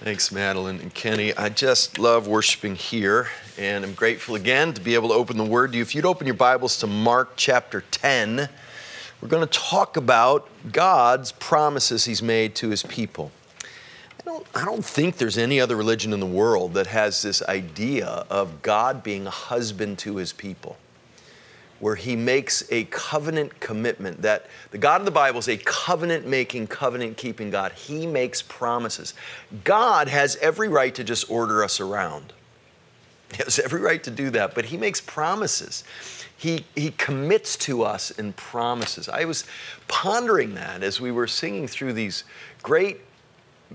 Thanks, Madeline and Kenny. I just love worshiping here, and I'm grateful again to be able to open the Word to you. If you'd open your Bibles to Mark chapter 10, we're going to talk about God's promises He's made to His people. I don't, I don't think there's any other religion in the world that has this idea of God being a husband to His people where he makes a covenant commitment that the God of the Bible is a covenant making, covenant keeping God. He makes promises. God has every right to just order us around. He has every right to do that, but he makes promises. He, he commits to us in promises. I was pondering that as we were singing through these great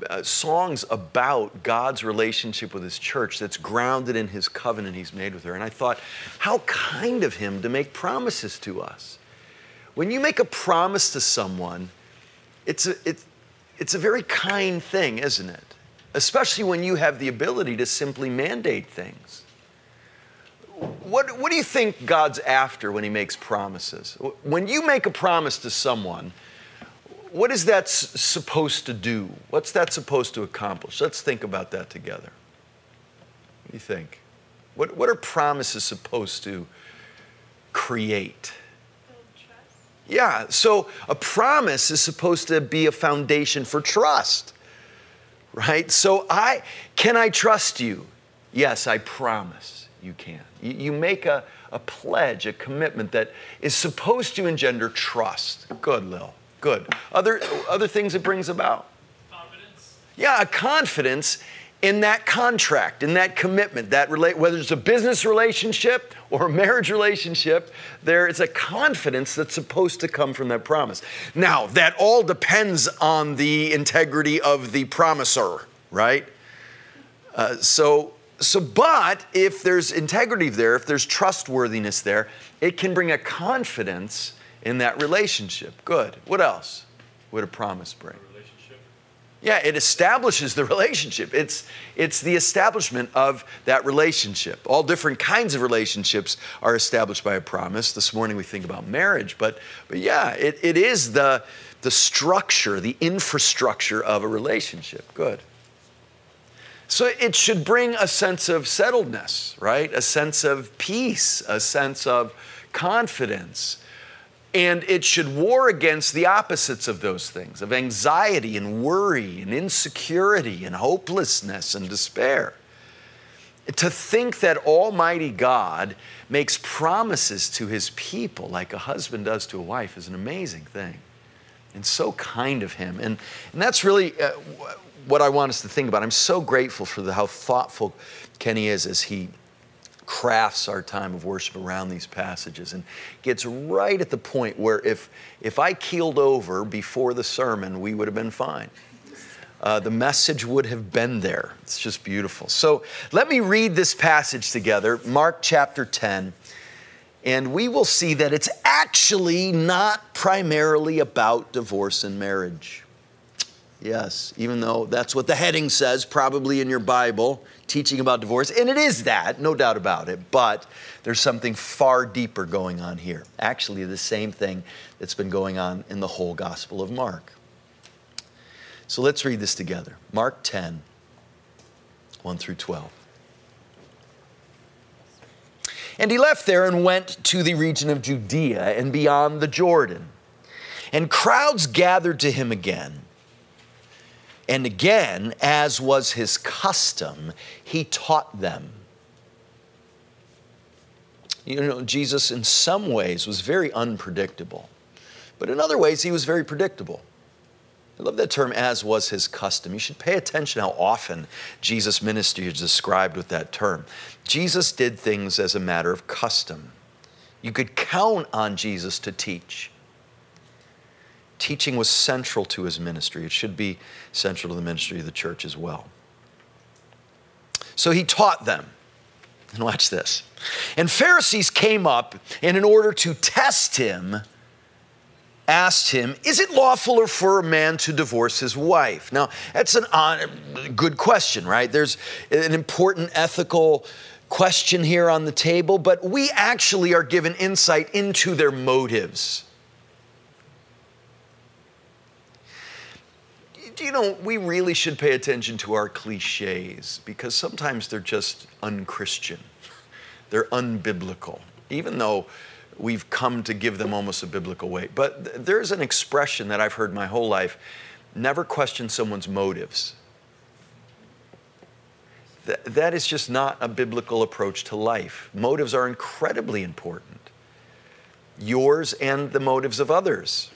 uh, songs about God's relationship with His church that's grounded in His covenant He's made with her. And I thought, how kind of Him to make promises to us. When you make a promise to someone, it's a, it, it's a very kind thing, isn't it? Especially when you have the ability to simply mandate things. What, what do you think God's after when He makes promises? When you make a promise to someone, what is that s- supposed to do? What's that supposed to accomplish? Let's think about that together. What do you think? What, what are promises supposed to create? Yeah, so a promise is supposed to be a foundation for trust, right? So I can I trust you? Yes, I promise you can. You, you make a, a pledge, a commitment that is supposed to engender trust. Good, Lil. Good. Other, other things it brings about? Confidence. Yeah, a confidence in that contract, in that commitment, that relate, whether it's a business relationship or a marriage relationship, there is a confidence that's supposed to come from that promise. Now, that all depends on the integrity of the promiser, right? Uh, so, so, but if there's integrity there, if there's trustworthiness there, it can bring a confidence in that relationship. Good. What else would a promise bring? Yeah, it establishes the relationship. It's, it's the establishment of that relationship. All different kinds of relationships are established by a promise. This morning we think about marriage, but, but yeah, it, it is the, the structure, the infrastructure of a relationship. Good. So it should bring a sense of settledness, right? A sense of peace, a sense of confidence, and it should war against the opposites of those things of anxiety and worry and insecurity and hopelessness and despair. To think that Almighty God makes promises to his people like a husband does to a wife is an amazing thing and so kind of him. And, and that's really uh, what I want us to think about. I'm so grateful for the, how thoughtful Kenny is as he crafts our time of worship around these passages and gets right at the point where if, if I keeled over before the sermon, we would have been fine. Uh, the message would have been there. It's just beautiful. So let me read this passage together, Mark chapter 10, and we will see that it's actually not primarily about divorce and marriage. Yes, even though that's what the heading says, probably in your Bible, teaching about divorce, and it is that, no doubt about it, but there's something far deeper going on here. Actually, the same thing that's been going on in the whole Gospel of Mark. So let's read this together Mark 10, 1 through 12. And he left there and went to the region of Judea and beyond the Jordan. And crowds gathered to him again and again, as was his custom, he taught them. You know, Jesus, in some ways, was very unpredictable, but in other ways, he was very predictable. I love that term, as was his custom. You should pay attention how often Jesus' ministry is described with that term. Jesus did things as a matter of custom. You could count on Jesus to teach teaching was central to his ministry. It should be central to the ministry of the church as well. So he taught them. And watch this. And Pharisees came up, and in order to test him, asked him, Is it lawful for a man to divorce his wife? Now, that's a good question, right? There's an important ethical question here on the table, but we actually are given insight into their motives. You know, we really should pay attention to our cliches because sometimes they're just unchristian. They're unbiblical, even though we've come to give them almost a biblical weight. But th- there's an expression that I've heard my whole life never question someone's motives. Th- that is just not a biblical approach to life. Motives are incredibly important, yours and the motives of others.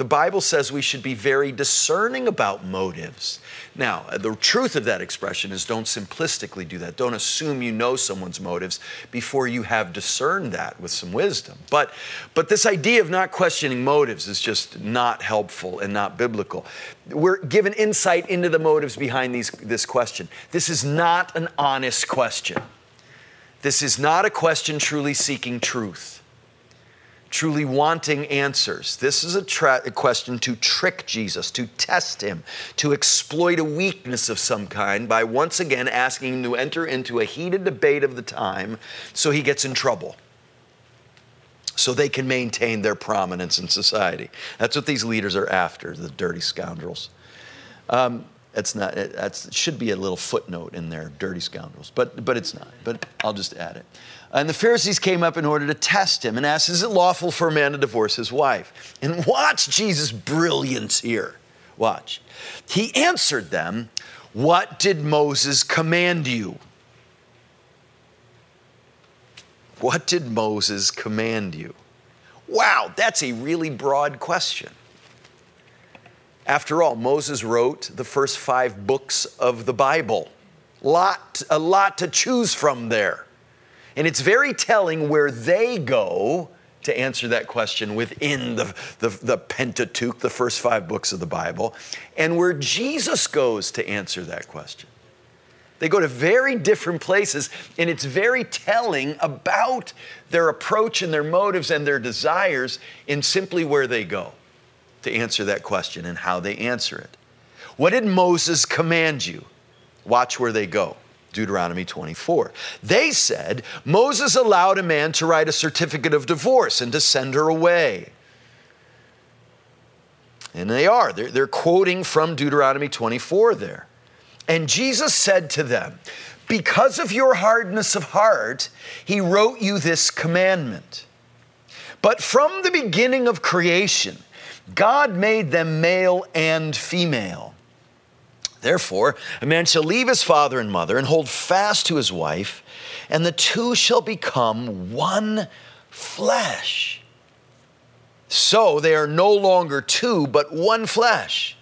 The Bible says we should be very discerning about motives. Now, uh, the truth of that expression is don't simplistically do that. Don't assume you know someone's motives before you have discerned that with some wisdom. But, but this idea of not questioning motives is just not helpful and not biblical. We're given insight into the motives behind these, this question. This is not an honest question. This is not a question truly seeking truth truly wanting answers. This is a, tra- a, question to trick Jesus, to test him, to exploit a weakness of some kind by once again asking him to enter into a heated debate of the time so he gets in trouble. So they can maintain their prominence in society. That's what these leaders are after, the dirty scoundrels. Um, that's not, that should be a little footnote in there, dirty scoundrels, but, but it's not. But I'll just add it. And the Pharisees came up in order to test him and asked, Is it lawful for a man to divorce his wife? And watch Jesus' brilliance here. Watch. He answered them, What did Moses command you? What did Moses command you? Wow, that's a really broad question. After all, Moses wrote the first five books of the Bible. Lot, a lot to choose from there. And it's very telling where they go to answer that question within the, the, the, Pentateuch, the first five books of the Bible, and where Jesus goes to answer that question. They go to very different places, and it's very telling about their approach and their motives and their desires in simply where they go to answer that question and how they answer it. What did Moses command you? Watch where they go. Deuteronomy 24. They said Moses allowed a man to write a certificate of divorce and to send her away. And they are. They're, they're quoting from Deuteronomy 24 there. And Jesus said to them, Because of your hardness of heart, he wrote you this commandment. But from the beginning of creation, God made them male and female. Therefore, a man shall leave his father and mother and hold fast to his wife, and the two shall become one flesh. So they are no longer two, but one flesh.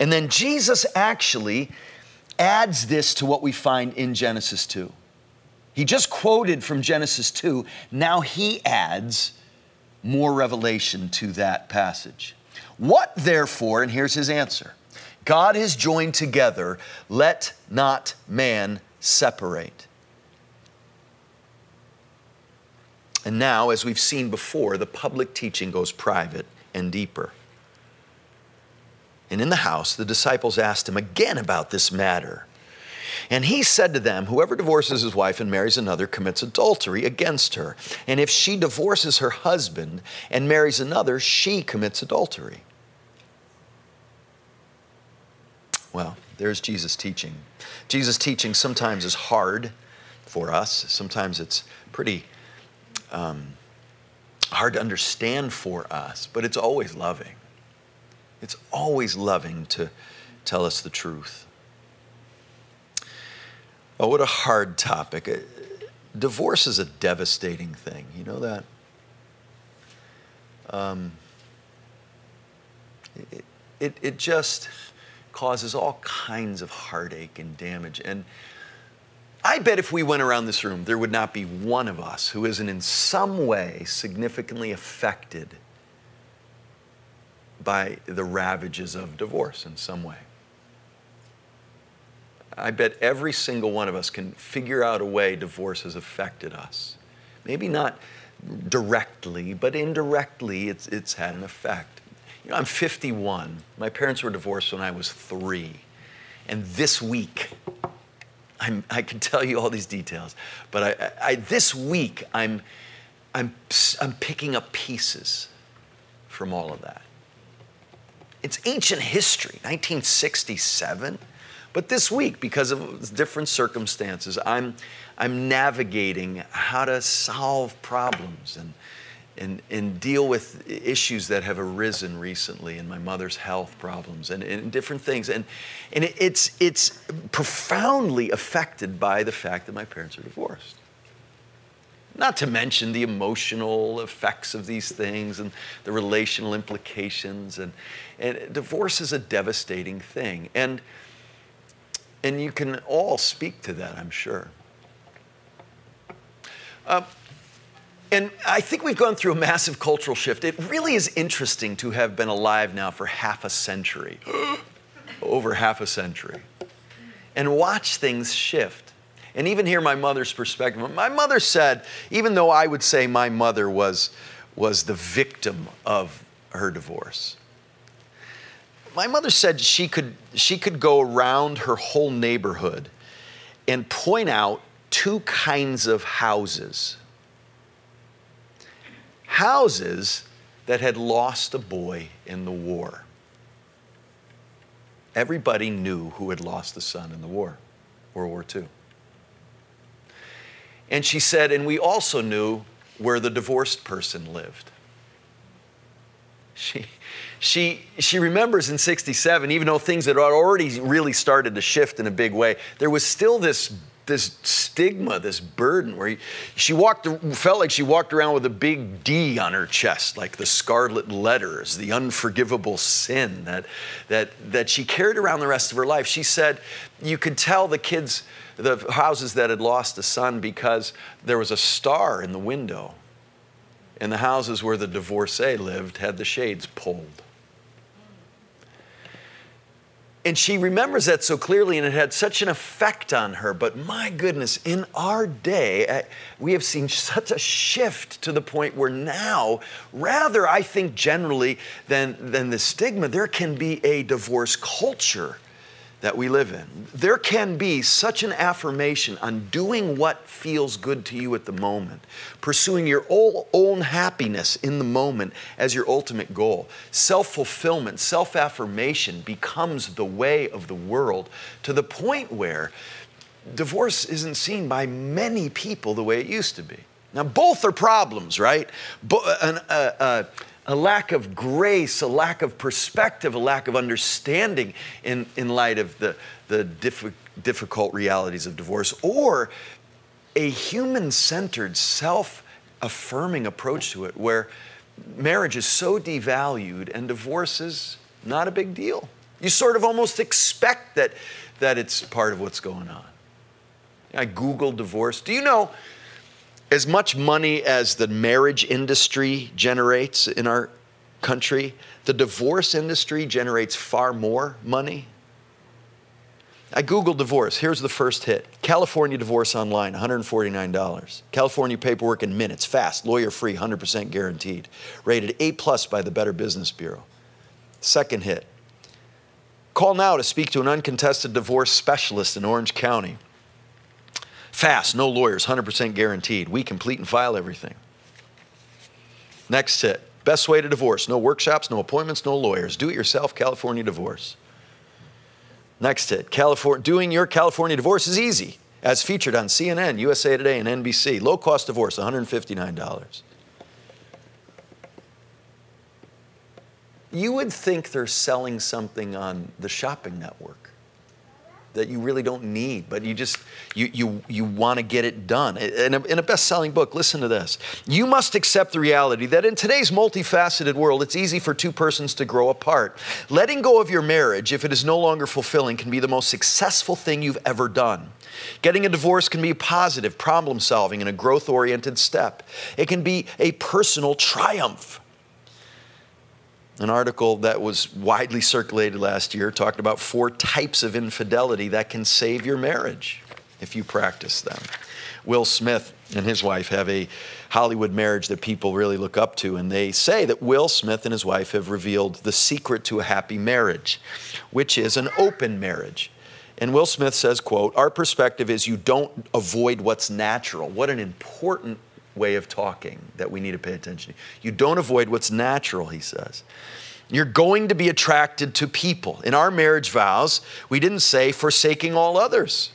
And then Jesus actually adds this to what we find in Genesis 2. He just quoted from Genesis 2. Now he adds more revelation to that passage. What therefore, and here's his answer God has joined together, let not man separate. And now, as we've seen before, the public teaching goes private and deeper. And in the house, the disciples asked him again about this matter. And he said to them, Whoever divorces his wife and marries another commits adultery against her. And if she divorces her husband and marries another, she commits adultery. Well, there's Jesus' teaching. Jesus' teaching sometimes is hard for us, sometimes it's pretty um, hard to understand for us, but it's always loving. It's always loving to tell us the truth. Oh, what a hard topic. Uh, divorce is a devastating thing. You know that? Um, it, it, it just causes all kinds of heartache and damage. And I bet if we went around this room, there would not be one of us who isn't in some way significantly affected by the ravages of divorce in some way. I bet every single one of us can figure out a way divorce has affected us. Maybe not directly, but indirectly, it's, it's had an effect. You know, I'm 51. My parents were divorced when I was three. And this week, I'm, i can tell you all these details, but I, I, this week, I'm, I'm, I'm picking up pieces from all of that. it's ancient history, 1967. But this week, because of different circumstances, I'm, I'm navigating how to solve problems and, and, and deal with issues that have arisen recently in my mother's health problems and, and different things. And, and it's, it's profoundly affected by the fact that my parents are divorced. Not to mention the emotional effects of these things and the relational implications. And, and divorce is a devastating thing. And, and you can all speak to that, I'm sure. Uh, and I think we've gone through a massive cultural shift. It really is interesting to have been alive now for half a century, over half a century, and watch things shift and even hear my mother's perspective. My mother said, even though I would say my mother was, was the victim of her divorce, my mother said she could, she could go around her whole neighborhood and point out two kinds of houses houses that had lost a boy in the war. Everybody knew who had lost a son in the war, World War II. And she said, and we also knew where the divorced person lived. She, she, she remembers in 67, even though things had already really started to shift in a big way, there was still this, this stigma, this burden where she walked, felt like she walked around with a big D on her chest, like the scarlet letters, the unforgivable sin that, that, that she carried around the rest of her life. She said, you could tell the kids, the houses that had lost a son because there was a star in the window. And the houses where the divorcee lived had the shades pulled. And she remembers that so clearly, and it had such an effect on her. But my goodness, in our day, uh, we have seen such a shift to the point where now, rather, I think generally than, than the stigma, there can be a divorce culture that we live in. There can be such an affirmation on doing what feels good to you at the moment, pursuing your own happiness in the moment as your ultimate goal. Self fulfillment, self affirmation becomes the way of the world to the point where divorce isn't seen by many people the way it used to be. Now, both are problems, right? Uh, uh, a lack of grace, a lack of perspective, a lack of understanding in, in light of the, the diff- difficult realities of divorce, or a human centered, self affirming approach to it where marriage is so devalued and divorce is not a big deal. You sort of almost expect that, that it's part of what's going on. I Googled divorce. Do you know as much money as the marriage industry generates in our country, the divorce industry generates far more money. I Googled divorce. Here's the first hit California divorce online, $149. California paperwork in minutes, fast, lawyer free, 100% guaranteed. Rated A plus by the Better Business Bureau. Second hit Call now to speak to an uncontested divorce specialist in Orange County. Fast, no lawyers, 100% guaranteed. We complete and file everything. Next hit best way to divorce no workshops, no appointments, no lawyers. Do it yourself, California divorce. Next hit California, doing your California divorce is easy, as featured on CNN, USA Today, and NBC. Low cost divorce, $159. You would think they're selling something on the shopping network that you really don't need, but you just you you you want to get it done. In a, in a best-selling book, listen to this. You must accept the reality that in today's multifaceted world, it's easy for two persons to grow apart. Letting go of your marriage, if it is no longer fulfilling, can be the most successful thing you've ever done. Getting a divorce can be a positive, problem solving, and a growth oriented step. It can be a personal triumph. An article that was widely circulated last year talked about four types of infidelity that can save your marriage if you practice them. Will Smith and his wife have a Hollywood marriage that people really look up to, and they say that Will Smith and his wife have revealed the secret to a happy marriage, which is an open marriage. And Will Smith says, quote, our perspective is you don't avoid what's natural. What an important way of talking that we need to pay attention to. You don't avoid what's natural, he says. You're going to be attracted to people. In our marriage vows, we didn't say forsaking all others.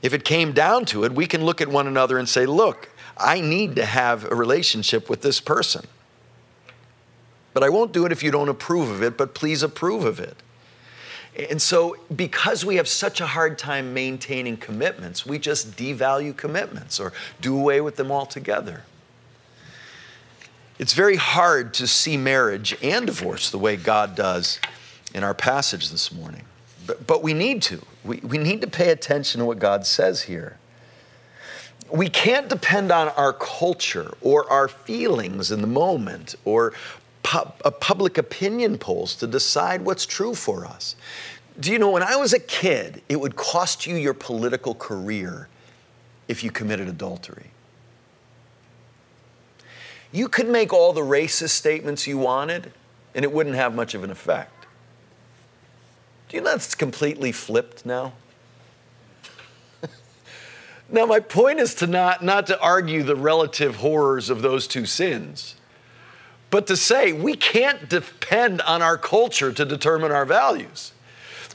If it came down to it, we can look at one another and say, look, I need to have a relationship with this person. But I won't do it if you don't approve of it, but please approve of it. And so, because we have such a hard time maintaining commitments, we just devalue commitments or do away with them altogether. It's very hard to see marriage and divorce the way God does in our passage this morning. But, but we need to. We, we need to pay attention to what God says here. We can't depend on our culture or our feelings in the moment or pu- public opinion polls to decide what's true for us. Do you know, when I was a kid, it would cost you your political career if you committed adultery. You could make all the racist statements you wanted, and it wouldn't have much of an effect. Do you know that's completely flipped now? now, my point is to not, not to argue the relative horrors of those two sins, but to say we can't depend on our culture to determine our values.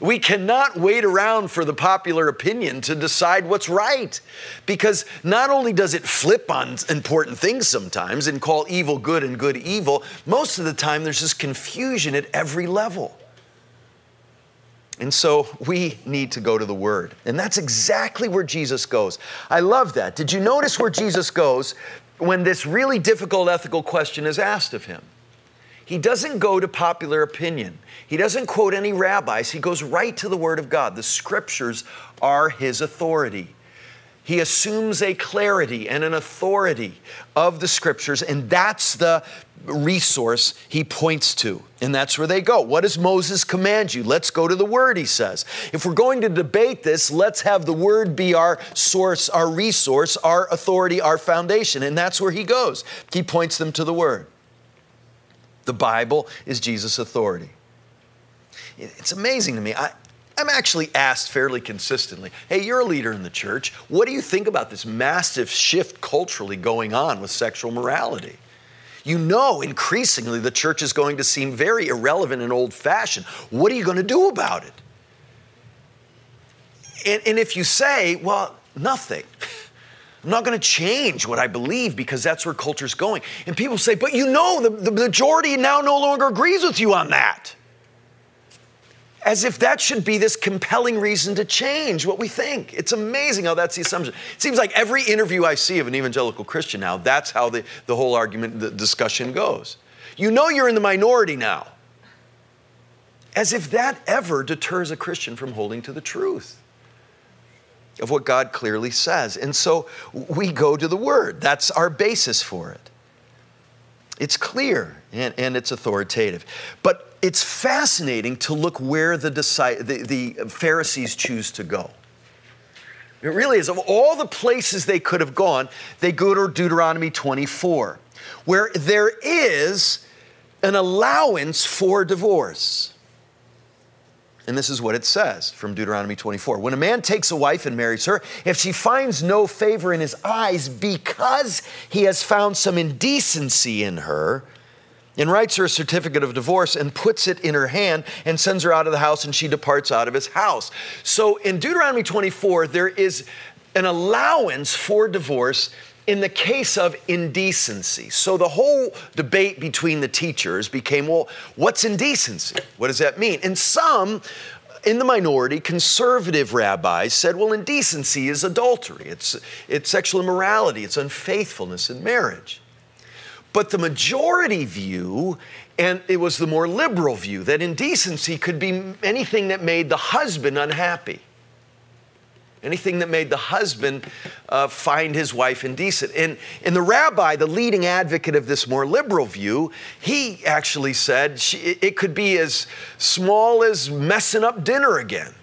We cannot wait around for the popular opinion to decide what's right. Because not only does it flip on important things sometimes and call evil good and good evil, most of the time there's just confusion at every level. And so we need to go to the Word. And that's exactly where Jesus goes. I love that. Did you notice where Jesus goes when this really difficult ethical question is asked of him? He doesn't go to popular opinion. He doesn't quote any rabbis. He goes right to the Word of God. The Scriptures are his authority. He assumes a clarity and an authority of the Scriptures, and that's the resource he points to. And that's where they go. What does Moses command you? Let's go to the Word, he says. If we're going to debate this, let's have the Word be our source, our resource, our authority, our foundation. And that's where he goes. He points them to the Word. The Bible is Jesus' authority. It's amazing to me. I, I'm actually asked fairly consistently, hey, you're a leader in the church. What do you think about this massive shift culturally going on with sexual morality? You know, increasingly, the church is going to seem very irrelevant and old fashioned. What are you going to do about it? And, and if you say, well, nothing. I'm not going to change what I believe because that's where culture's going. And people say, but you know, the, the majority now no longer agrees with you on that. As if that should be this compelling reason to change what we think. It's amazing how that's the assumption. It seems like every interview I see of an evangelical Christian now, that's how the, the whole argument, the discussion goes. You know you're in the minority now. As if that ever deters a Christian from holding to the truth of what God clearly says. And so we go to the Word. That's our basis for it. It's clear and, and it's authoritative. But it's fascinating to look where the, the, the Pharisees choose to go. It really is. Of all the places they could have gone, they go to Deuteronomy 24, where there is an allowance for divorce. And this is what it says from Deuteronomy 24. When a man takes a wife and marries her, if she finds no favor in his eyes because he has found some indecency in her, and writes her a certificate of divorce and puts it in her hand and sends her out of the house and she departs out of his house. So in Deuteronomy 24, there is an allowance for divorce in the case of indecency. So the whole debate between the teachers became well, what's indecency? What does that mean? And some in the minority, conservative rabbis said, well, indecency is adultery, it's, it's sexual immorality, it's unfaithfulness in marriage. But the majority view, and it was the more liberal view, that indecency could be anything that made the husband unhappy anything that made the husband uh, find his wife indecent. And, and the rabbi, the leading advocate of this more liberal view, he actually said she, it could be as small as messing up dinner again.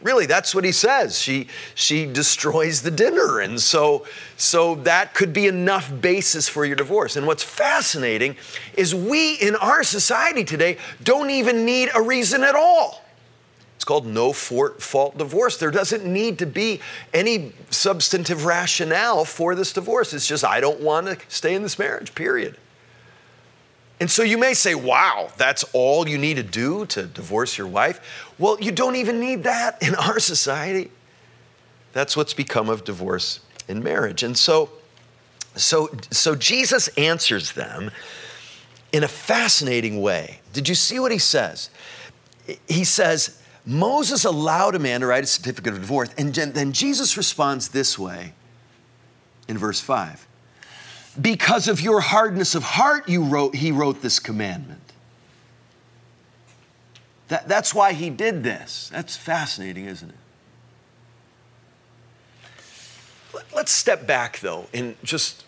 Really, that's what he says. She, she destroys the dinner. And so, so that could be enough basis for your divorce. And what's fascinating is we in our society today don't even need a reason at all called no fault divorce. There doesn't need to be any substantive rationale for this divorce. It's just, I don't want to stay in this marriage, period. And so you may say, wow, that's all you need to do to divorce your wife? Well, you don't even need that in our society. That's what's become of divorce in marriage. And so, so, so Jesus answers them in a fascinating way. Did you see what he says? He says, Moses allowed a man to write a certificate of divorce, and then Jesus responds this way in verse 5 because of your hardness of heart you wrote he wrote this commandment. That, that's why he did this. That's fascinating isn't it? Let's step back though and just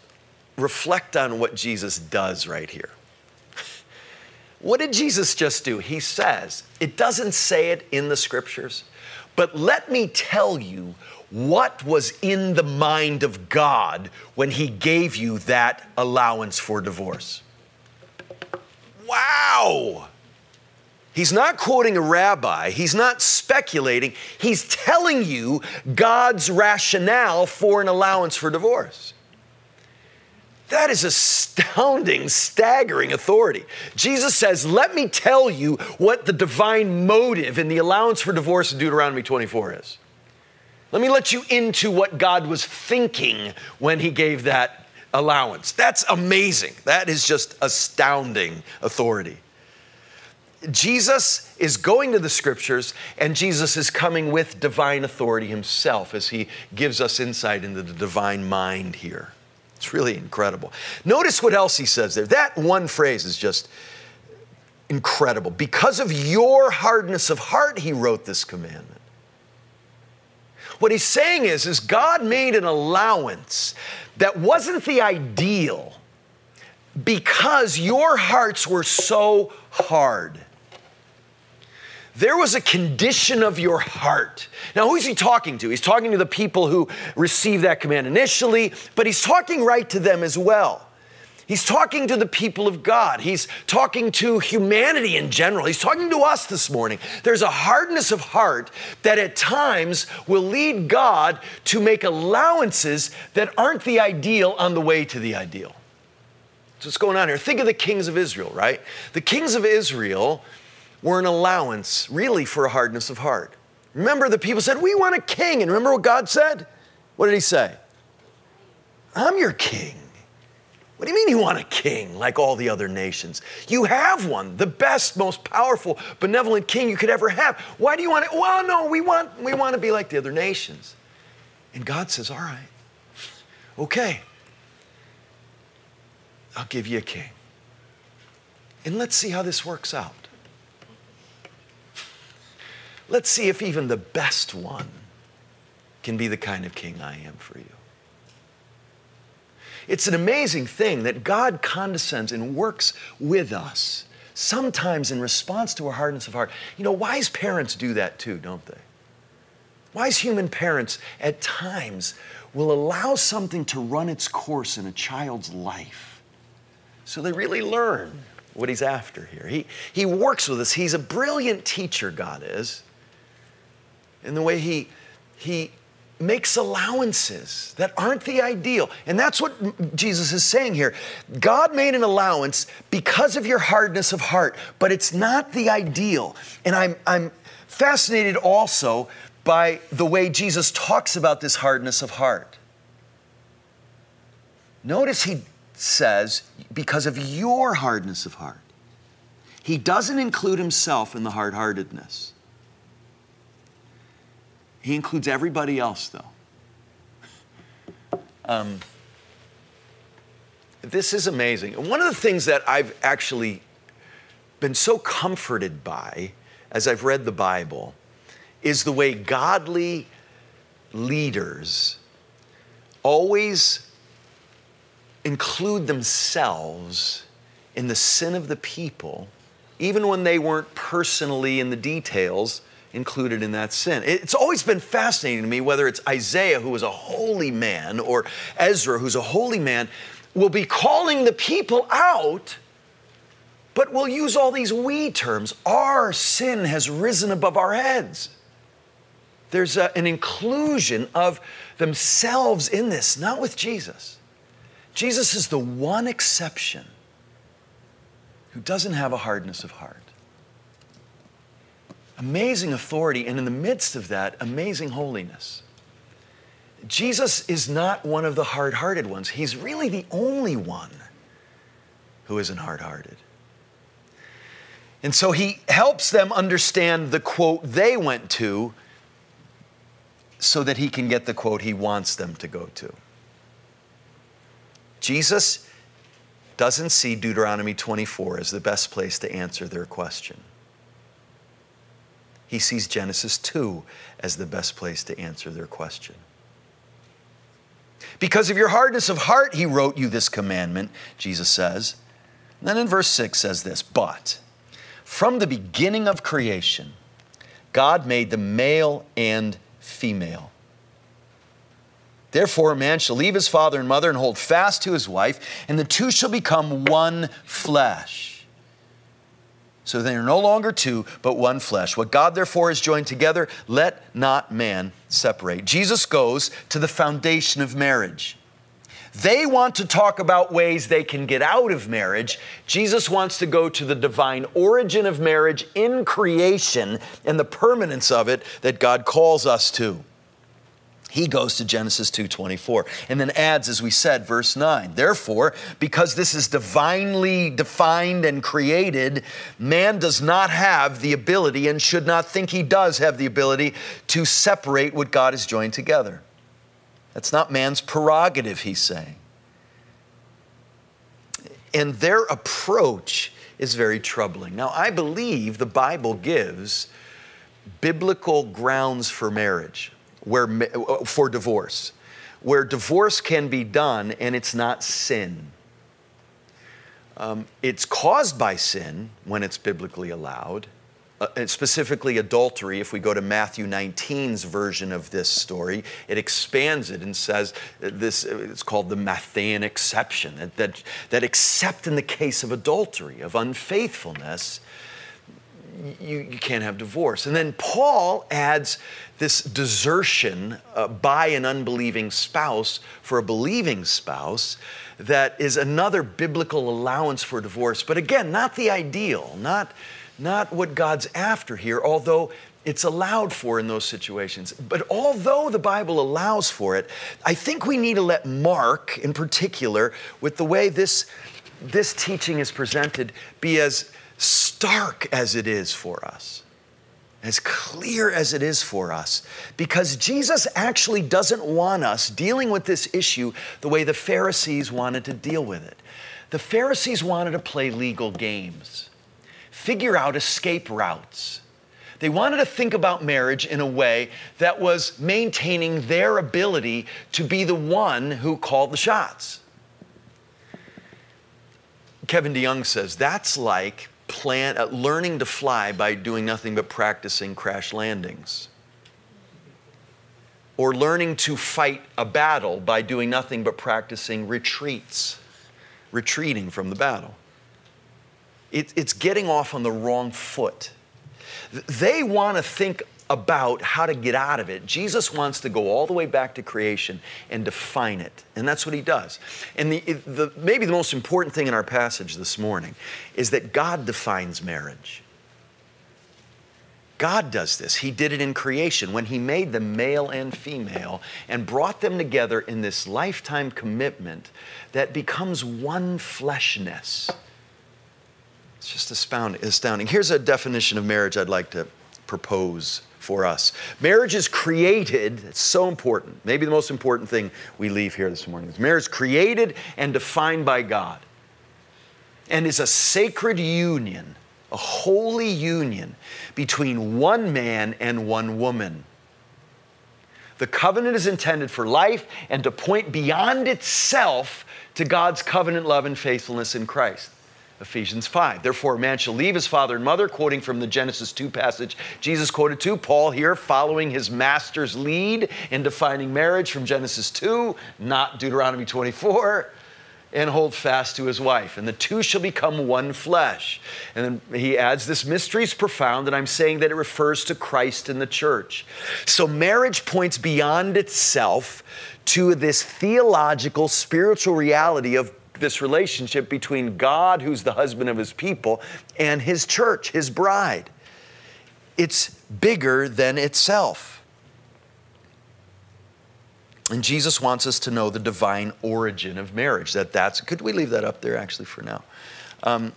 reflect on what jesus does right here what did jesus just do he says it doesn't say it in the scriptures but let me tell you what was in the mind of God when He gave you that allowance for divorce. Wow! He's not quoting a rabbi, he's not speculating, he's telling you God's rationale for an allowance for divorce. That is astounding, staggering authority. Jesus says, Let me tell you what the divine motive in the allowance for divorce in Deuteronomy 24 is. Let me let you into what God was thinking when He gave that allowance. That's amazing. That is just astounding authority. Jesus is going to the scriptures, and Jesus is coming with divine authority himself as he gives us insight into the divine mind here. It's really incredible. Notice what else he says there. That one phrase is just incredible. Because of your hardness of heart, he wrote this commandment. What he's saying is, is God made an allowance that wasn't the ideal because your hearts were so hard. There was a condition of your heart. Now, who's he talking to? He's talking to the people who received that command initially, but he's talking right to them as well. He's talking to the people of God. He's talking to humanity in general. He's talking to us this morning. There's a hardness of heart that at times will lead God to make allowances that aren't the ideal on the way to the ideal. So what's going on here? Think of the kings of Israel, right? The kings of Israel were an allowance really for a hardness of heart. Remember, the people said, We want a king. And remember what God said? What did he say? I'm your king. What do you mean you want a king like all the other nations? You have one, the best, most powerful, benevolent king you could ever have. Why do you want it? Well, no, we want, we want to be like the other nations. And God says, All right, okay, I'll give you a king. And let's see how this works out. Let's see if even the best one can be the kind of king I am for you. It's an amazing thing that God condescends and works with us, sometimes in response to our hardness of heart. You know, wise parents do that too, don't they? Wise human parents at times will allow something to run its course in a child's life so they really learn what he's after here. He, he works with us. He's a brilliant teacher, God is. In the way he, he makes allowances that aren't the ideal. And that's what Jesus is saying here. God made an allowance because of your hardness of heart, but it's not the ideal. And I'm, I'm fascinated also by the way Jesus talks about this hardness of heart. Notice he says, because of your hardness of heart. He doesn't include himself in the hard heartedness. He includes everybody else, though. Um, this is amazing. And one of the things that I've actually been so comforted by as I've read the Bible is the way godly leaders always include themselves in the sin of the people, even when they weren't personally in the details included in that sin. It's always been fascinating to me whether it's Isaiah, who was a holy man, or Ezra, who's a holy man, will be calling the people out, but will use all these we terms. Our sin has risen above our heads. There's a, an inclusion of themselves in this, not with Jesus. Jesus is the one exception who doesn't have a hardness of heart. Amazing authority, and in the midst of that, amazing holiness. Jesus is not one of the hard hearted ones. He's really the only one who isn't hard hearted. And so he helps them understand the quote they went to so that he can get the quote he wants them to go to. Jesus doesn't see Deuteronomy 24 as the best place to answer their question. He sees Genesis 2 as the best place to answer their question. Because of your hardness of heart, he wrote you this commandment, Jesus says. And then in verse 6 says this But from the beginning of creation, God made the male and female. Therefore, a man shall leave his father and mother and hold fast to his wife, and the two shall become one flesh. So they are no longer two, but one flesh. What God therefore has joined together, let not man separate. Jesus goes to the foundation of marriage. They want to talk about ways they can get out of marriage. Jesus wants to go to the divine origin of marriage in creation and the permanence of it that God calls us to he goes to Genesis 2:24 and then adds as we said verse 9 therefore because this is divinely defined and created man does not have the ability and should not think he does have the ability to separate what God has joined together. That's not man's prerogative he's saying. And their approach is very troubling. Now i believe the bible gives biblical grounds for marriage where, for divorce, where divorce can be done and it's not sin. Um, it's caused by sin when it's biblically allowed, uh, specifically adultery. If we go to Matthew 19's version of this story, it expands it and says this it's called the Matthean exception that, that, that except in the case of adultery, of unfaithfulness, you, you can't have divorce. And then Paul adds this desertion uh, by an unbelieving spouse for a believing spouse that is another biblical allowance for divorce. But again, not the ideal, not, not what God's after here, although it's allowed for in those situations. But although the Bible allows for it, I think we need to let Mark, in particular, with the way this, this teaching is presented, be as stark as it is for us, as clear as it is for us, because Jesus actually doesn't want us dealing with this issue the way the Pharisees wanted to deal with it. The Pharisees wanted to play legal games, figure out escape routes. They wanted to think about marriage in a way that was maintaining their ability to be the one who called the shots. Kevin DeYoung says that's like plan, uh, learning to fly by doing nothing but practicing crash landings. Or learning to fight a battle by doing nothing but practicing retreats, retreating from the battle. It, it's getting off on the wrong foot. They want to think about how to get out of it. Jesus wants to go all the way back to creation and define it. And that's what he does. And the, the, maybe the most important thing in our passage this morning is that God defines marriage. God does this. He did it in creation when He made them male and female and brought them together in this lifetime commitment that becomes one fleshness. It's just astounding. Here's a definition of marriage I'd like to propose for us. Marriage is created, it's so important. Maybe the most important thing we leave here this morning is marriage created and defined by God and is a sacred union, a holy union between one man and one woman. The covenant is intended for life and to point beyond itself to God's covenant love and faithfulness in Christ. Ephesians 5. Therefore, a man shall leave his father and mother, quoting from the Genesis 2 passage Jesus quoted to. Paul here following his master's lead in defining marriage from Genesis 2, not Deuteronomy 24, and hold fast to his wife. And the two shall become one flesh. And then he adds, This mystery is profound, and I'm saying that it refers to Christ and the church. So marriage points beyond itself to this theological, spiritual reality of this relationship between God, who's the husband of his people, and his church, his bride. It's bigger than itself. And Jesus wants us to know the divine origin of marriage. That that's could we leave that up there actually for now? Um,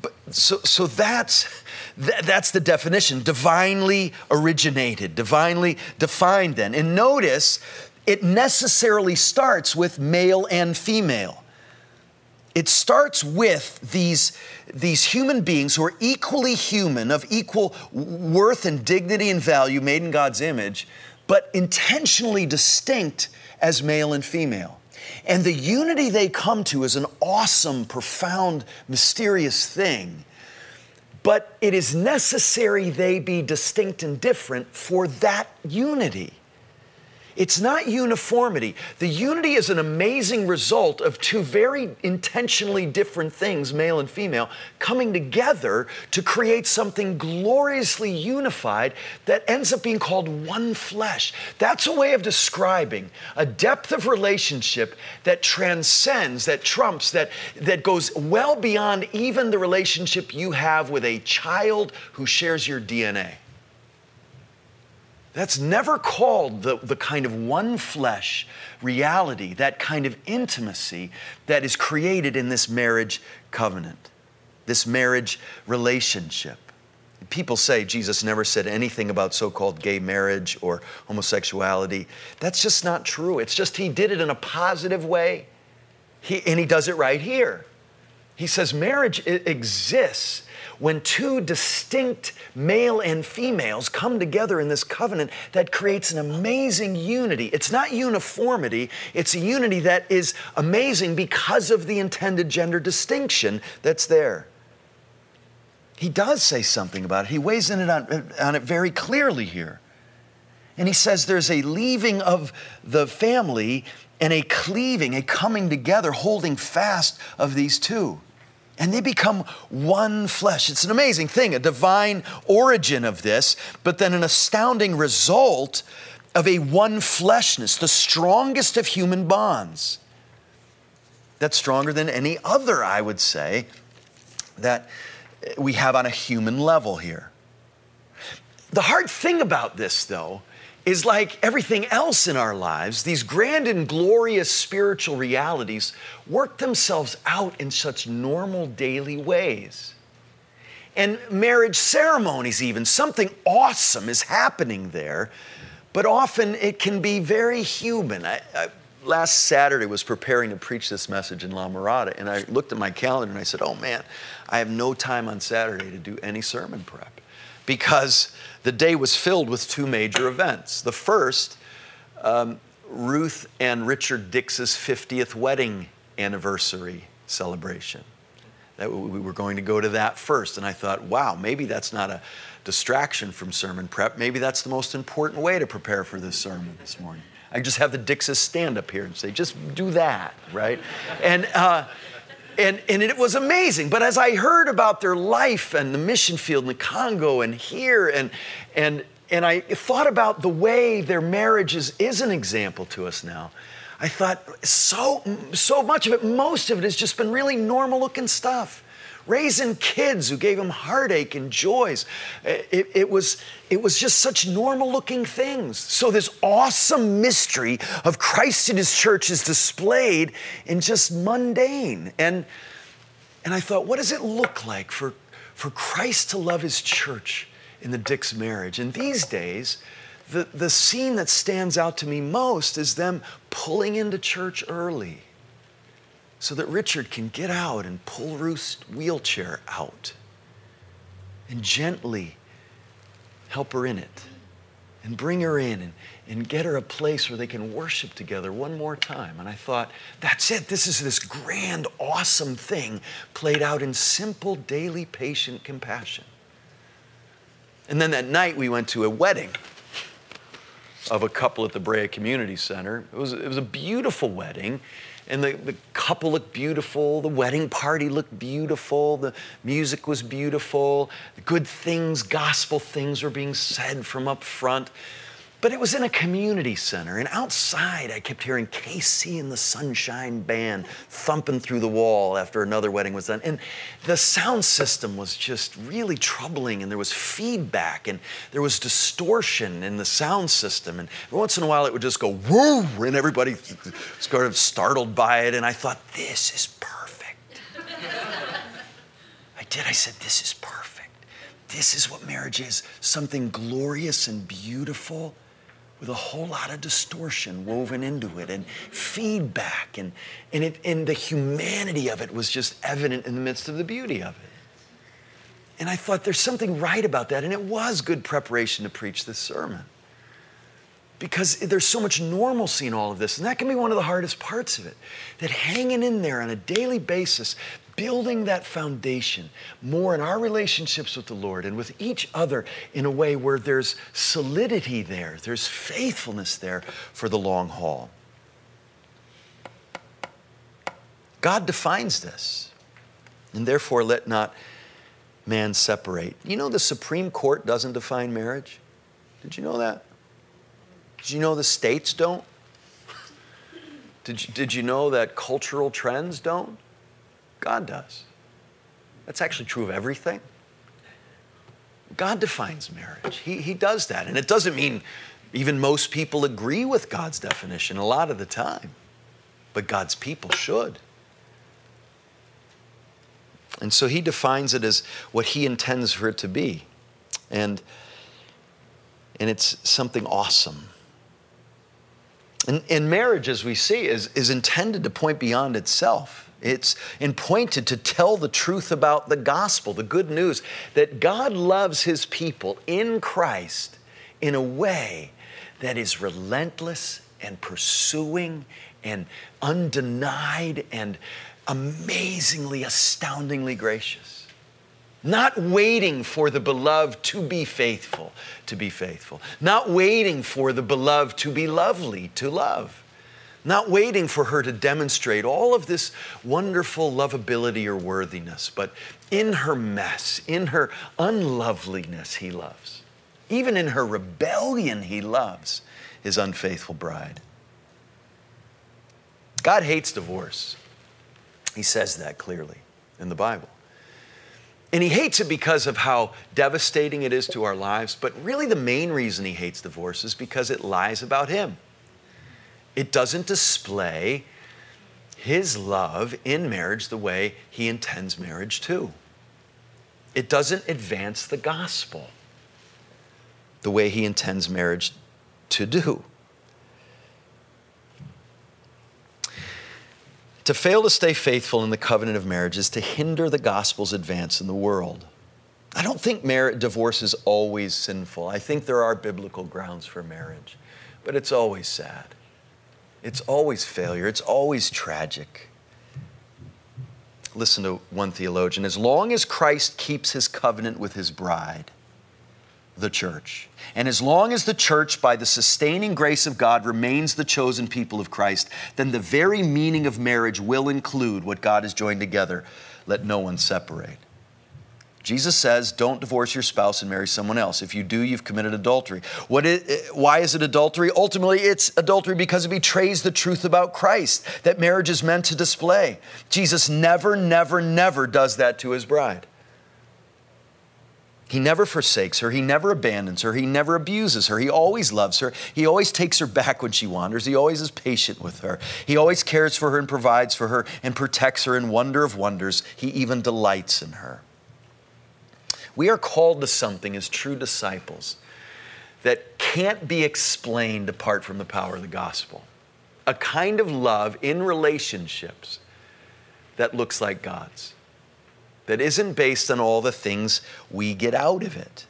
but so so that's that's the definition divinely originated divinely defined then and notice it necessarily starts with male and female it starts with these, these human beings who are equally human, of equal worth and dignity and value, made in God's image, but intentionally distinct as male and female. And the unity they come to is an awesome, profound, mysterious thing. But it is necessary they be distinct and different for that unity. It's not uniformity. The unity is an amazing result of two very intentionally different things, male and female, coming together to create something gloriously unified that ends up being called one flesh. That's a way of describing a depth of relationship that transcends, that trumps, that, that goes well beyond even the relationship you have with a child who shares your DNA. That's never called the, the kind of one flesh reality, that kind of intimacy that is created in this marriage covenant, this marriage relationship. People say Jesus never said anything about so called gay marriage or homosexuality. That's just not true. It's just he did it in a positive way, he, and he does it right here. He says marriage exists when two distinct male and females come together in this covenant that creates an amazing unity. It's not uniformity, it's a unity that is amazing because of the intended gender distinction that's there. He does say something about it. He weighs in on, on it very clearly here. And he says there's a leaving of the family and a cleaving, a coming together, holding fast of these two and they become one flesh. It's an amazing thing, a divine origin of this, but then an astounding result of a one fleshness, the strongest of human bonds. That's stronger than any other, I would say, that we have on a human level here. The hard thing about this, though, is like everything else in our lives, these grand and glorious spiritual realities work themselves out in such normal daily ways. And marriage ceremonies, even, something awesome is happening there, but often it can be very human. I, I, last Saturday was preparing to preach this message in La Mirada, and I looked at my calendar and I said, Oh man, I have no time on Saturday to do any sermon prep because the day was filled with two major events. The first, um, Ruth and Richard Dix's 50th wedding anniversary celebration. That we were going to go to that first. And I thought, wow, maybe that's not a distraction from sermon prep. Maybe that's the most important way to prepare for this sermon this morning. I just have the Dixes stand up here and say, just do that, right? And, uh, and, and it was amazing. But as I heard about their life and the mission field in the Congo and here, and, and, and I thought about the way their marriage is, is an example to us now, I thought so, so much of it, most of it has just been really normal looking stuff raising kids who gave him heartache and joys. It, it, was, it was just such normal looking things. So, this awesome mystery of Christ and his church is displayed in just mundane. And, and I thought, what does it look like for, for Christ to love his church in the Dix marriage? And these days, the, the scene that stands out to me most is them pulling into church early so that Richard can get out and pull Ruth's wheelchair out and gently help her in it and bring her in and, and get her a place where they can worship together one more time. And I thought, that's it. This is this grand, awesome thing played out in simple, daily, patient compassion. And then that night we went to a wedding of a couple at the Brea Community Center. It was, it was a beautiful wedding and the, the couple looked beautiful, the wedding party looked beautiful, the music was beautiful, good things, gospel things were being said from up front. But it was in a community center, and outside I kept hearing KC and the Sunshine Band thumping through the wall after another wedding was done. And the sound system was just really troubling, and there was feedback, and there was distortion in the sound system. And once in a while it would just go woo, and everybody was kind of startled by it. And I thought, this is perfect. I did. I said, this is perfect. This is what marriage is something glorious and beautiful with a whole lot of distortion woven into it and feedback. And, and, it, and the humanity of it was just evident in the midst of the beauty of it. And i thought there's something right about that. And it was good preparation to preach this sermon. Because there's so much normalcy in all of this. And that can be one of the hardest parts of it. That hanging in there on a daily basis building that foundation more in our relationships with the Lord and with each other in a way where there's solidity there, there's faithfulness there for the long haul. God defines this, and therefore let not man separate. You know, the Supreme Court doesn't define marriage. Did you know that? Did you know the states don't? Did you, did you know that cultural trends don't? God does. That's actually true of everything. God defines marriage. He, he does that. And it doesn't mean even most people agree with God's definition a lot of the time, but God's people should. And so he defines it as what he intends for it to be. And, and it's something awesome. And, and marriage, as we see, is, is intended to point beyond itself. It's and pointed to tell the truth about the gospel, the good news that God loves his people in Christ in a way that is relentless and pursuing and undenied and amazingly, astoundingly gracious. Not waiting for the beloved to be faithful, to be faithful. Not waiting for the beloved to be lovely, to love not waiting for her to demonstrate all of this wonderful lovability or worthiness, but in her mess, in her unloveliness, he loves. Even in her rebellion, he loves his unfaithful bride. God hates divorce. He says that clearly in the Bible. And he hates it because of how devastating it is to our lives, but really the main reason he hates divorce is because it lies about him. It doesn't display his love in marriage the way he intends marriage to. It doesn't advance the gospel the way he intends marriage to do. To fail to stay faithful in the covenant of marriage is to hinder the gospel's advance in the world. I don't think marriage, divorce is always sinful. I think there are biblical grounds for marriage, but it's always sad. It's always failure, it's always tragic. Listen to one theologian as long as Christ keeps his covenant with his bride, the church, and as long as the church, by the sustaining grace of God, remains the chosen people of Christ, then the very meaning of marriage will include what God has joined together. Let no one separate. Jesus says, don't divorce your spouse and marry someone else. If you do, you've committed adultery. What is, why is it adultery? Ultimately, it's adultery because it betrays the truth about Christ that marriage is meant to display. Jesus never, never, never does that to his bride. He never forsakes her. He never abandons her. He never abuses her. He always loves her. He always takes her back when she wanders. He always is patient with her. He always cares for her and provides for her and protects her in wonder of wonders. He even delights in her. We are called to something as true disciples that can't be explained apart from the power of the gospel. A kind of love in relationships that looks like God's, that isn't based on all the things we get out of it.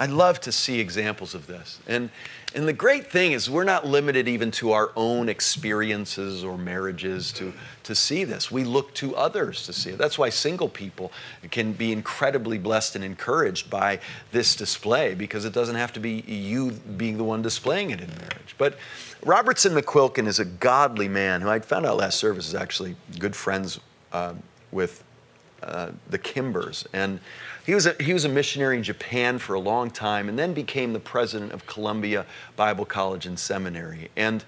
I'd love to see examples of this. And, and the great thing is, we're not limited even to our own experiences or marriages to, to see this. We look to others to see it. That's why single people can be incredibly blessed and encouraged by this display because it doesn't have to be you being the one displaying it in marriage. But Robertson McQuilkin is a godly man who I found out last service is actually good friends uh, with uh, the Kimbers. And he was, a, he was a missionary in Japan for a long time and then became the president of Columbia Bible College and Seminary. And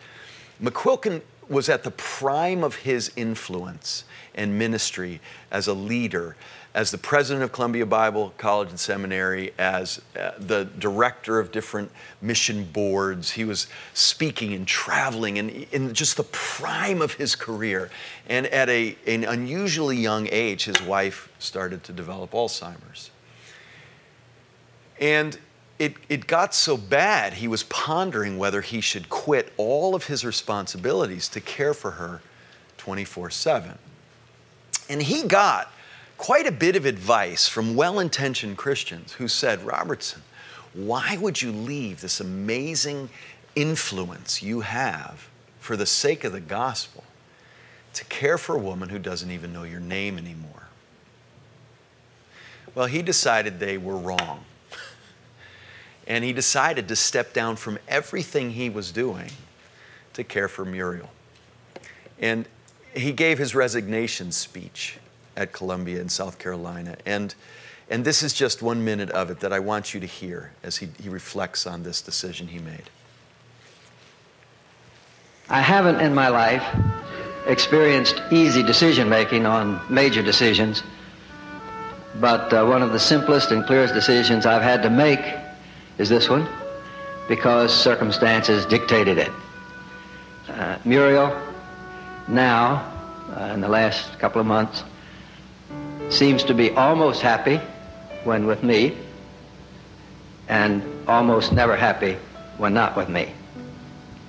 McQuilkin was at the prime of his influence and ministry as a leader as the president of Columbia Bible College and Seminary, as uh, the director of different mission boards. He was speaking and traveling and in just the prime of his career. And at a, an unusually young age, his wife started to develop Alzheimer's. And it, it got so bad, he was pondering whether he should quit all of his responsibilities to care for her 24 7. And he got quite a bit of advice from well intentioned Christians who said, Robertson, why would you leave this amazing influence you have for the sake of the gospel to care for a woman who doesn't even know your name anymore? Well, he decided they were wrong. And he decided to step down from everything he was doing to care for Muriel. And he gave his resignation speech at Columbia in South Carolina. And, and this is just one minute of it that I want you to hear as he, he reflects on this decision he made. I haven't in my life experienced easy decision making on major decisions, but uh, one of the simplest and clearest decisions I've had to make is this one because circumstances dictated it. Uh, Muriel, now, uh, in the last couple of months, seems to be almost happy when with me and almost never happy when not with me.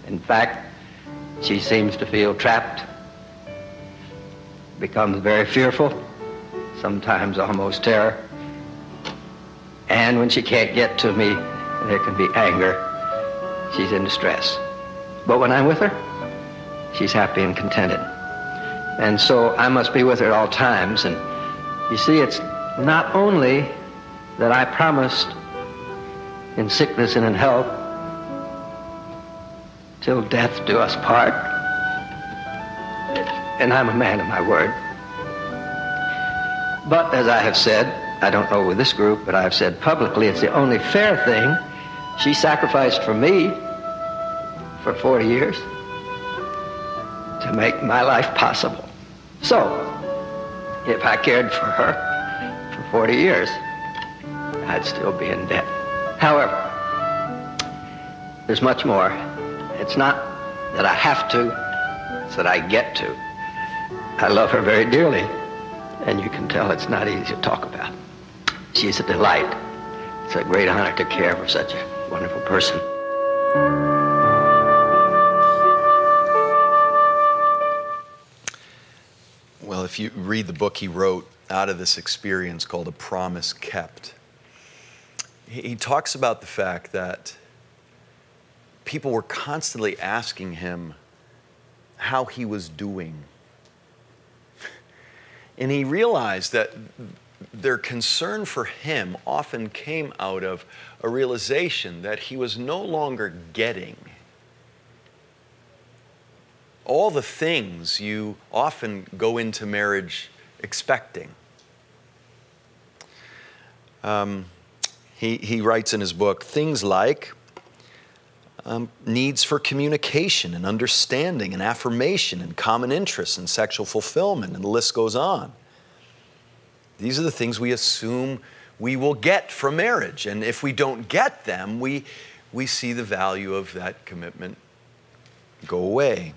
In fact, she seems to feel trapped, becomes very fearful, sometimes almost terror. And when she can't get to me, there can be anger. She's in distress. But when I'm with her, she's happy and contented. And so I must be with her at all times and you see, it's not only that I promised in sickness and in health, till death do us part, and I'm a man of my word. But as I have said, I don't know with this group, but I've said publicly it's the only fair thing. She sacrificed for me for 40 years to make my life possible. So, if I cared for her for 40 years, I'd still be in debt. However, there's much more. It's not that I have to, it's that I get to. I love her very dearly, and you can tell it's not easy to talk about. She's a delight. It's a great honor to care for such a wonderful person. Well, if you read the book he wrote out of this experience called A Promise Kept, he talks about the fact that people were constantly asking him how he was doing. And he realized that their concern for him often came out of a realization that he was no longer getting all the things you often go into marriage expecting. Um, he, he writes in his book things like um, needs for communication and understanding and affirmation and common interests and sexual fulfillment, and the list goes on. These are the things we assume we will get from marriage. And if we don't get them, we, we see the value of that commitment go away.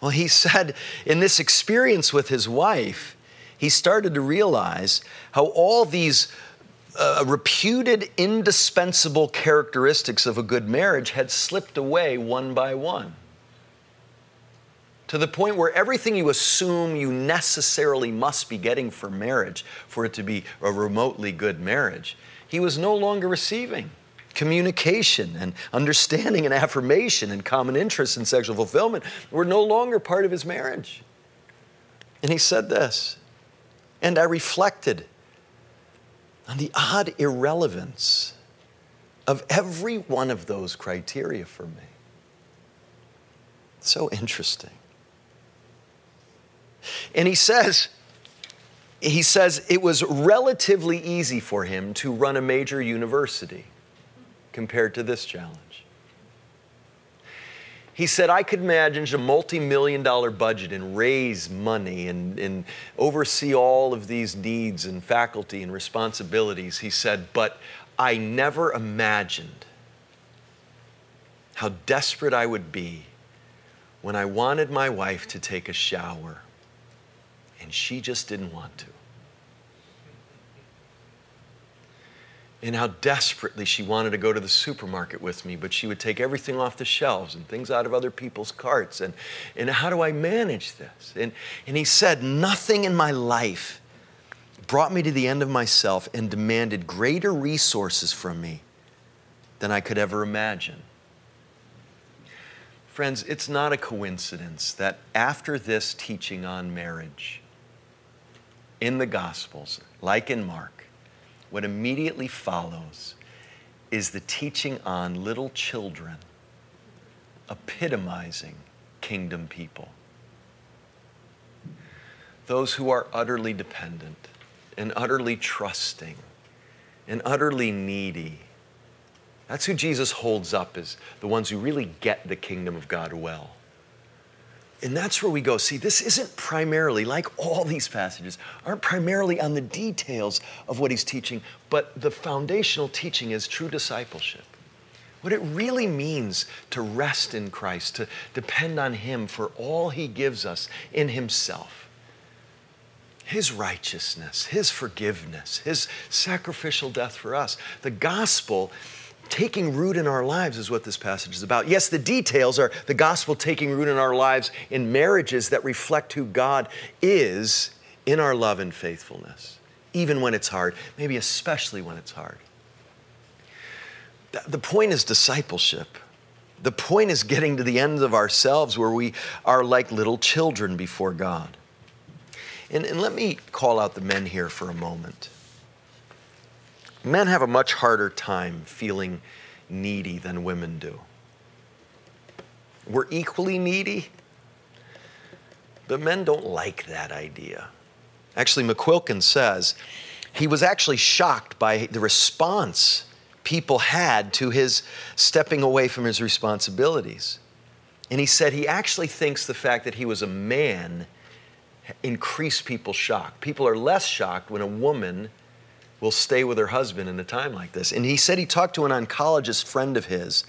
Well, he said in this experience with his wife, he started to realize how all these uh, reputed indispensable characteristics of a good marriage had slipped away one by one. To the point where everything you assume you necessarily must be getting for marriage for it to be a remotely good marriage, he was no longer receiving communication and understanding and affirmation and common interests and sexual fulfillment were no longer part of his marriage. And he said this, and I reflected on the odd irrelevance of every one of those criteria for me. So interesting. And he says, he says it was relatively easy for him to run a major university compared to this challenge. He said, I could manage a multi million dollar budget and raise money and, and oversee all of these needs and faculty and responsibilities. He said, but I never imagined how desperate I would be when I wanted my wife to take a shower and she just didn't want to. and how desperately she wanted to go to the supermarket with me, but she would take everything off the shelves and things out of other people's carts. And, and how do I manage this? And, and he said, Nothing in my life brought me to the end of myself and demanded greater resources from me than I could ever imagine. Friends, it's not a coincidence that after this teaching on marriage in the Gospels, like in Mark, what immediately follows is the teaching on little children, epitomizing kingdom people. Those who are utterly dependent and utterly trusting and utterly needy. That's who Jesus holds up as the ones who really get the kingdom of God well. And that's where we go. See, this isn't primarily, like all these passages, aren't primarily on the details of what he's teaching, but the foundational teaching is true discipleship. What it really means to rest in Christ, to depend on Him for all He gives us in Himself. His righteousness, His forgiveness, His sacrificial death for us. The gospel taking root in our lives is what this passage is about. Yes, the details are the gospel taking root in our lives in marriages that reflect who God is in our love and faithfulness, even when it's hard, maybe especially when it's hard. The point is discipleship. The point is getting to the ends of ourselves where we are like little children before God. And, and let me call out the men here for a moment men have a much harder time feeling needy than women do. We're equally needy, but men don't like that idea. Actually, McQuilkin says he was actually shocked by the response people had to his stepping away from his responsibilities. And he said he actually thinks the fact that he was a man increased people's shock. People are less shocked when a woman will stay with her husband in a time like this. And he said he talked to an oncologist friend of his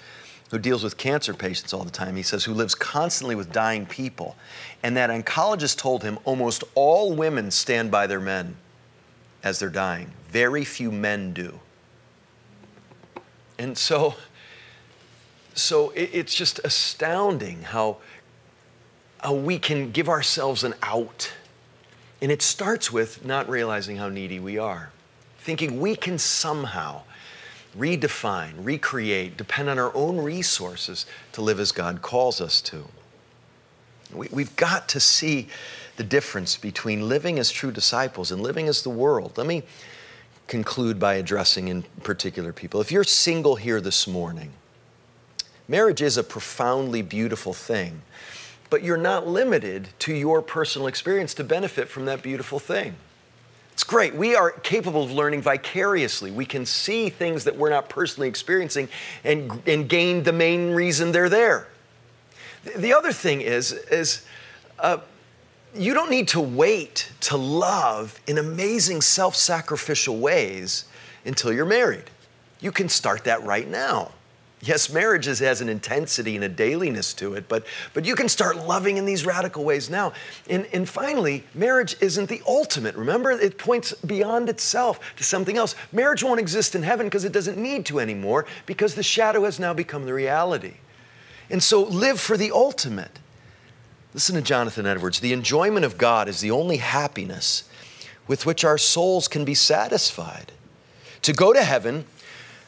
who deals with cancer patients all the time. He says, who lives constantly with dying people. And that oncologist told him almost all women stand by their men as they're dying, very few men do. And so, so it's just astounding how, how we can give ourselves an out. And it starts with not realizing how needy we are thinking we can somehow redefine, recreate, depend on our own resources to live as God calls us to. We, have got to see the difference between living as true disciples and living as the world. Let me conclude by addressing in particular people. If you're single here this morning, marriage is a profoundly beautiful thing, but you're not limited to your personal experience to benefit from that beautiful thing. It's great. We are capable of learning vicariously. We can see things that we're not personally experiencing and, and gain the main reason they're there. The other thing is, is uh, you don't need to wait to love in amazing self sacrificial ways until you're married. You can start that right now. Yes, marriage has an intensity and a dailiness to it, but, but you can start loving in these radical ways now. And, and finally, marriage isn't the ultimate. Remember, it points beyond itself to something else. Marriage won't exist in heaven because it doesn't need to anymore because the shadow has now become the reality. And so live for the ultimate. Listen to Jonathan Edwards. The enjoyment of God is the only happiness with which our souls can be satisfied. To go to heaven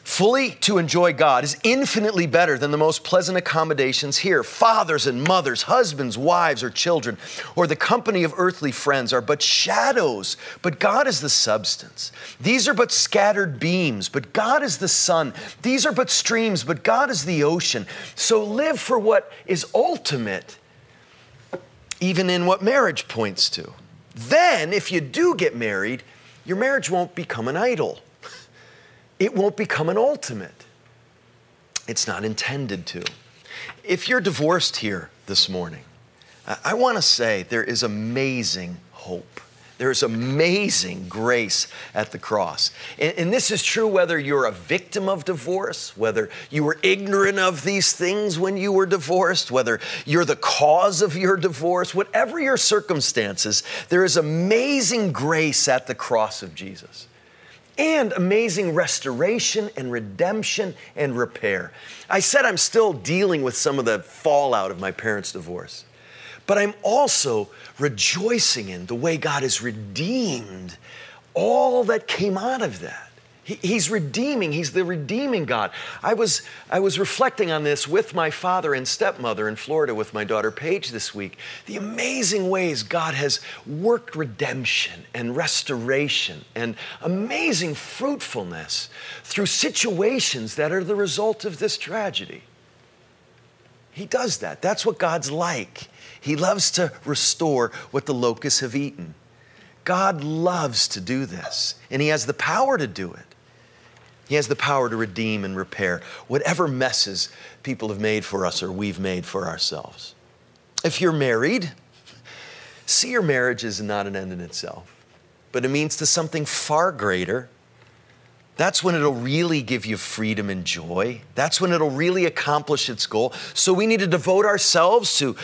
Fully to enjoy God is infinitely better than the most pleasant accommodations here. Fathers and mothers, husbands, wives, or children, or the company of earthly friends are but shadows, but God is the substance. These are but scattered beams, but God is the sun. These are but streams, but God is the ocean. So live for what is ultimate, even in what marriage points to. Then, if you do get married, your marriage won't become an idol. It won't become an ultimate. It's not intended to. If you're divorced here this morning, I want to say there is amazing hope. There's amazing grace at the cross. And, and, this is true whether you're a victim of divorce, whether you were ignorant of these things when you were divorced, whether you're the cause of your divorce, whatever your circumstances, there is amazing grace at the cross of Jesus. And amazing restoration and redemption and repair. I said I'm still dealing with some of the fallout of my parents' divorce. But I'm also rejoicing in the way God has redeemed all that came out of that. He's redeeming, He's the redeeming God. I was, I was reflecting on this with my father and stepmother in Florida with my daughter Paige this week. The amazing ways God has worked redemption and restoration and amazing fruitfulness through situations that are the result of this tragedy. He does that. That's what God's like. He loves to restore what the locusts have eaten. God loves to do this, and He has the power to do it. He has the power to redeem and repair whatever messes people have made for us or we've made for ourselves. If you're married, see your marriage is not an end in itself, but it means to something far greater. That's when it'll really give you freedom and joy. That's when it'll really accomplish its goal. So we need to devote ourselves to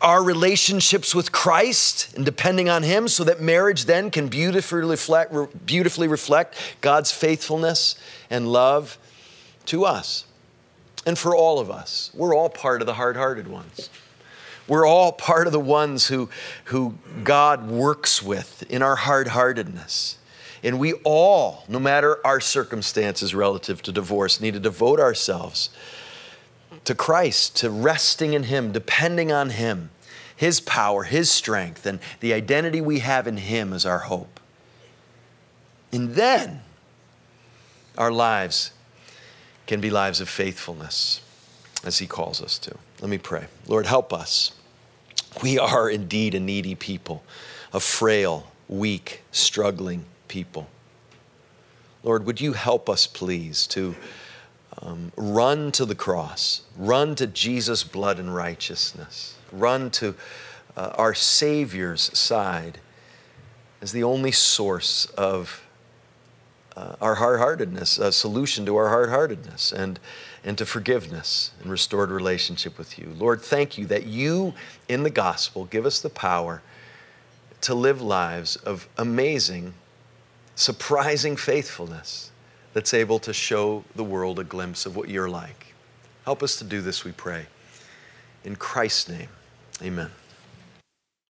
our relationships with Christ and depending on Him so that marriage then can beautifully reflect, beautifully reflect God's faithfulness and love to us. And for all of us, we're all part of the hard hearted ones. We're all part of the ones who, who God works with in our hard heartedness. And we all, no matter our circumstances relative to divorce, need to devote ourselves to Christ, to resting in Him, depending on Him, His power, His strength, and the identity we have in Him as our hope. And then our lives can be lives of faithfulness as He calls us to. Let me pray. Lord, help us. We are indeed a needy people, a frail, weak, struggling people. Lord, would you help us, please, to um, run to the cross, run to Jesus' blood and righteousness, run to uh, our Savior's side as the only source of uh, our hard heartedness, a solution to our hard heartedness, and, and to forgiveness and restored relationship with you. Lord, thank you that you in the gospel give us the power to live lives of amazing, surprising faithfulness that's able to show the world a glimpse of what you're like. Help us to do this, we pray. In Christ's name, amen.